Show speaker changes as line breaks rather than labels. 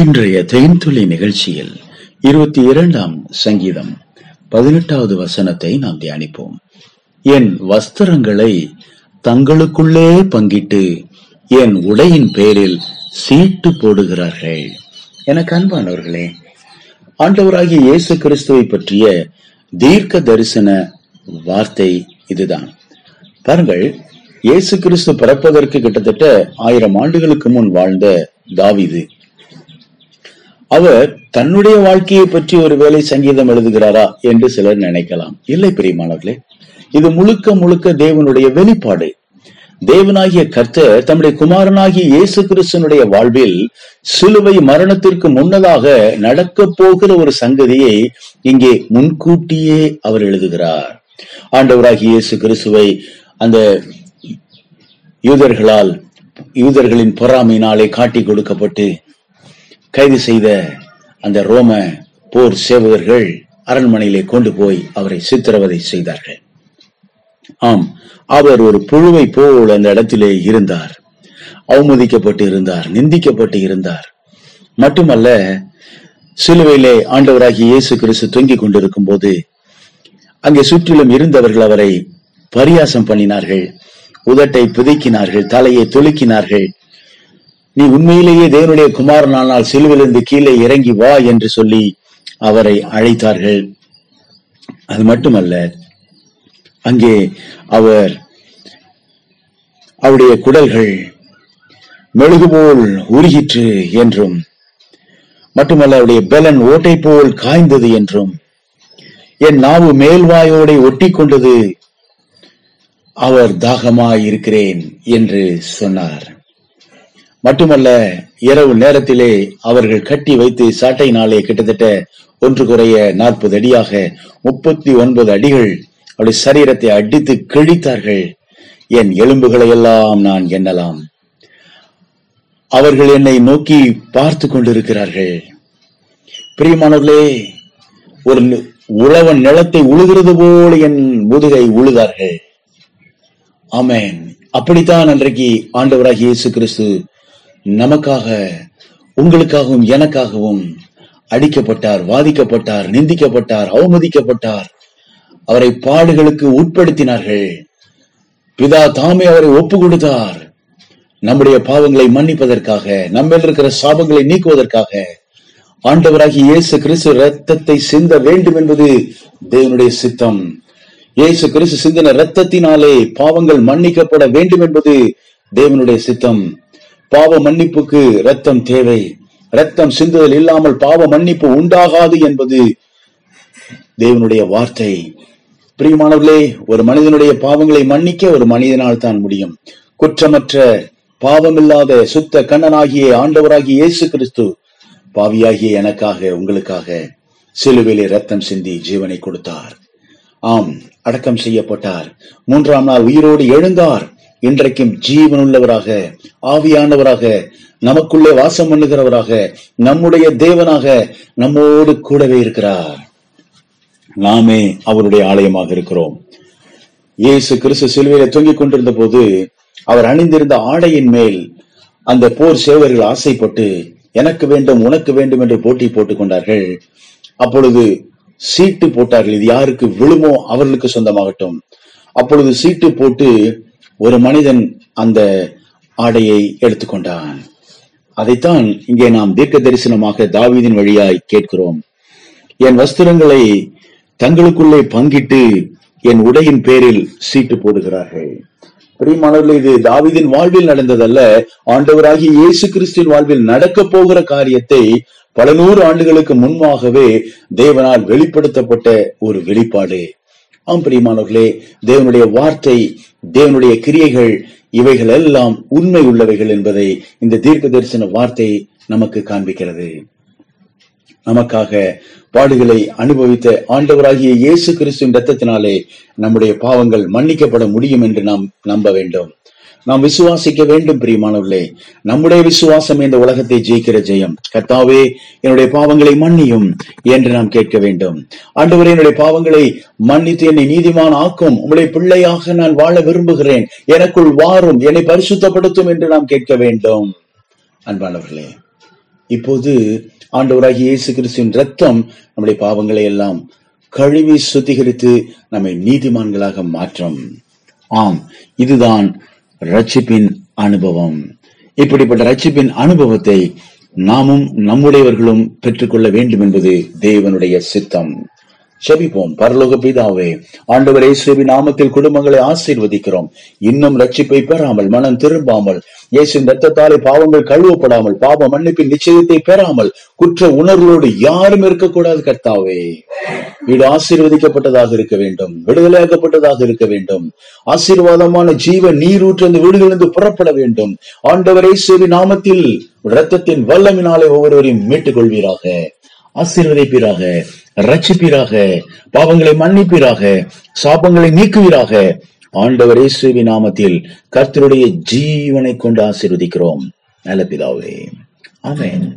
இன்றைய தேன்துளி நிகழ்ச்சியில் இருபத்தி இரண்டாம் சங்கீதம் பதினெட்டாவது வசனத்தை நாம் தியானிப்போம். என் வஸ்திரங்களை தங்களுக்குள்ளே பங்கிட்டு என் உடையின் பேரில் சீட்டு போடுகிறார்கள். எனக்கு அன்பானவர்களே ஆண்டவராகிய இயேசு கிறிஸ்துவை பற்றிய தீர்க்க தரிசன வார்த்தை இதுதான். பாருங்கள் இயேசு கிறிஸ்து பிறப்பதற்கு கிட்டத்தட்ட ஆயிரம் ஆண்டுகளுக்கு முன் வாழ்ந்த தாவிது. அவர் தன்னுடைய வாழ்க்கையை பற்றி ஒரு வேலை சங்கீதம் எழுதுகிறாரா என்று சிலர் நினைக்கலாம். இல்லை பிரியமானவர்களே இது முழுக்க முழுக்க தேவனுடைய வெளிப்பாடு. தேவனாகிய கர்த்தர் தம்முடைய குமாரனாகிய இயேசு கிறிஸ்தனுடைய வாழ்வில் சிலுவை மரணத்திற்கு முன்னதாக நடக்க போகிற ஒரு சங்கதியை இங்கே முன்கூட்டியே அவர் எழுதுகிறார். ஆண்டவராகிய இயேசு கிறிஸ்துவை அந்த யூதர்களால் யூதர்களின் பொறாமையினாலே காட்டி கொடுக்கப்பட்டு கைது செய்த அந்த ரோம போர் சேவகர்கள் அரண்மனையிலே கொண்டு போய் அவரை சித்திரவதை செய்தார்கள். ஆம் அவர் ஒரு புழுவை போல் அந்த இடத்திலே இருந்தார். அவமதிக்கப்பட்டு இருந்தார் நிந்திக்கப்பட்டு இருந்தார். மட்டுமல்ல சிலுவையிலே ஆண்டவராகிய இயேசு கிறிஸ்து தொங்கிக் கொண்டிருக்கும் போது அங்கே சுற்றிலும் இருந்தவர்கள் அவரை பரியாசம் பண்ணினார்கள். உதட்டை புதுக்கினார்கள் தலையை துலுக்கினார்கள். நீ உண்மையிலேயே தேவனுடைய குமாரனானால் சிலுவிலிருந்து கீழே இறங்கி வா என்று சொல்லி அவரை அழைத்தார்கள். அது மட்டுமல்ல அங்கே அவர் அவருடைய குடல்கள் மெழுகு போல் உருகிற்று என்றும் மட்டுமல்ல அவருடைய பெலன் ஓட்டை போல் காய்ந்தது என்றும் என் நாவு மேல்வாயோடை ஒட்டி கொண்டது அவர் தாகமாயிருக்கிறேன் என்று சொன்னார். மட்டுமல்ல இரவு நேரத்திலே அவர்கள் கட்டி வைத்து சாட்டையினாலே கிட்டத்தட்ட ஒன்று குறைய நாற்பது அடியாக முப்பத்தி ஒன்பது அடிகள் அவருடைய சரீரத்தை அடித்து கிழித்தார்கள். என் எலும்புகளை எல்லாம் நான் எண்ணலாம். அவர்கள் என்னை நோக்கி பார்த்து கொண்டிருக்கிறார்கள். பிரியமானவர்களே ஒரு உழவன் நிலத்தை உழுகிறது போல என் முதுகை உழுதார்கள். ஆமேன். அப்படித்தான் அன்றைக்கு ஆண்டவராக இயேசு கிறிஸ்து நமக்காக உங்களுக்காகவும் எனக்காகவும் அடிக்கப்பட்டார் வாதிக்கப்பட்டார் நிந்திக்கப்பட்டார் அவமதிக்கப்பட்டார். அவரை பாடுகளுக்கு உட்படுத்தினார்கள். பிதா தாமே அவரை ஒப்பு கொடுத்தார் நம்முடைய பாவங்களை மன்னிப்பதற்காக நம்மில் இருக்கிற சாபங்களை நீக்குவதற்காக ஆண்டவராகி இயேசு கிறிஸ்து ரத்தத்தை சிந்த வேண்டும் என்பது தேவனுடைய சித்தம். இயேசு கிறிஸ்து சிந்தின ரத்தத்தினாலே பாவங்கள் மன்னிக்கப்பட வேண்டும் என்பது தேவனுடைய சித்தம். பாவ மன்னிப்புக்கு ரத்தம் தேவை. ரத்தம் சிந்துதல் இல்லாமல் பாவ மன்னிப்பு உண்டாகாது என்பது தேவனுடைய வார்த்தை. பிரியமானவர்களே ஒரு மனிதனுடைய பாவங்களை மன்னிக்க ஒரு மனிதனால் தான் முடியும். குற்றமற்ற பாவமில்லாத சுத்த கண்ணனாகிய ஆண்டவராகிய இயேசு கிறிஸ்து பாவியாகிய எனக்காக உங்களுக்காக சிலுவிலே ரத்தம் சிந்தி ஜீவனை கொடுத்தார். ஆம் அடக்கம் செய்யப்பட்டார். மூன்றாம் நாள் உயிரோடு எழுந்தார். இன்றைக்கும் ஜீவனுள்ளவராக ஆவியானவராக நமக்குள்ளே வாசம் பண்ணுகிறவராக நம்முடைய தேவனாக நம்மோடு கூடவே இருக்கிறார். நாமே அவருடைய ஆலயமாக இருக்கிறோம். இயேசு கிறிஸ்து சிலுவையில தொங்கிக் கொண்டிருந்த போது அவர் அணிந்திருந்த ஆடையின் மேல் அந்த போர் சேவர்கள் ஆசைப்பட்டு எனக்கு வேண்டும் உனக்கு வேண்டும் என்று போட்டி போட்டுக் கொண்டார்கள். அப்பொழுது சீட்டு போட்டார்கள். இது யாருக்கு விழுமோ அவர்களுக்கு சொந்தமாகட்டும். அப்பொழுது சீட்டு போட்டு ஒரு மனிதன் அந்த ஆடையை எடுத்துக்கொண்டான். அதைத்தான் இங்கே நாம் தீர்க்க தரிசனமாக தாவீதின் வழியாய் கேட்கிறோம். என் வஸ்திரங்களை தங்களுக்குள்ளே பங்கிட்டு என் உடையின் பேரில் சீட்டு போடுகிறார்கள். பிரியமானவர்கள் இது தாவிதின் வாழ்வில் நடந்ததல்ல. ஆண்டவராகிய இயேசு கிறிஸ்துவின் வாழ்வில் நடக்க போகிற காரியத்தை பல நூறு ஆண்டுகளுக்கு முன்பாகவே தேவனால் வெளிப்படுத்தப்பட்ட ஒரு வெளிப்பாடு. ஆம் பிரியமானவர்களே தேவனுடைய வார்த்தை தேவனுடைய கிரியைகள் இவைகள் எல்லாம் உண்மை உள்ளவைகள் என்பதை இந்த தீர்க்க தரிசன வார்த்தை நமக்கு காண்பிக்கிறது. நமக்காக பாடுகளை அனுபவித்த ஆண்டவராகிய இயேசு கிறிஸ்துவின் ரத்தத்தினாலே நம்முடைய பாவங்கள் மன்னிக்கப்பட முடியும் என்று நாம் நம்ப வேண்டும். நாம் விசுவாசிக்க வேண்டும் பிரியமானவர்களே. நம்முடைய விசுவாசம் இந்த உலகத்தை ஜெயிக்கிற ஜெயம். கத்தாவே என்னுடைய பாவங்களை மன்னியும் என்று நாம் கேட்க வேண்டும். ஆண்டவரே என்னுடைய பாவங்களை மன்னித்து என்னை நீதிமான் ஆக்கும். உங்களுடைய பிள்ளையாக நான் வாழ விரும்புகிறேன். எனக்குள் வாரும் என்னை பரிசுத்தப்படுத்தும் என்று நாம் கேட்க வேண்டும். அன்பானவர்களே இப்போது ஆண்டவராகிய இயேசு கிறிஸ்துவின் ரத்தம் நம்முடைய பாவங்களை எல்லாம் கழுவி சுத்திகரித்து நம்மை நீதிமான்களாக மாற்றும். ஆம் இதுதான் ரட்சிப்பின் அனுபவம். இப்படிப்பட்ட ரட்சிப்பின் அனுபவத்தை நாமும் நம்முடையவர்களும் பெற்றுக்கொள்ள வேண்டும் என்பது தேவனுடைய சித்தம். செபிப்போம். பரலோக பிதாவே ஆண்டவரே சேவி நாமத்தில் குடும்பங்களை ஆசீர்வதிக்கிறோம். இன்னும் ரட்சிப்பை பெறாமல் மனம் திரும்பாமல் இயேசின் ரத்தத்தாலே பாவங்கள் கழுவப்படாமல் பாவ மன்னிப்பின் நிச்சயத்தை பெறாமல் குற்ற உணர்வோடு யாரும் இருக்கக்கூடாது கர்த்தாவே. வீடு ஆசீர்வதிக்கப்பட்டதாக இருக்க வேண்டும் விடுதலையாக்கப்பட்டதாக இருக்க வேண்டும். ஆசீர்வாதமான ஜீவ நீரூற்று அந்த வீடுகளிலிருந்து புறப்பட வேண்டும். ஆண்டவர் சேவி நாமத்தில் ரத்தத்தின் வல்லமினாலே ஒவ்வொருவரையும் மீட்டுக் கொள்வீராக ஆசீர்வதிப்பீராக ரட்சிப்பீராக பாவங்களை மன்னிப்பீராக சாபங்களை நீக்குவீராக. ஆண்டவர் இயேசுவி நாமத்தில் கர்த்தருடைய ஜீவனை கொண்டு ஆசீர்வதிக்கிறோம். நல்ல பிதாவே. ஆமேன்.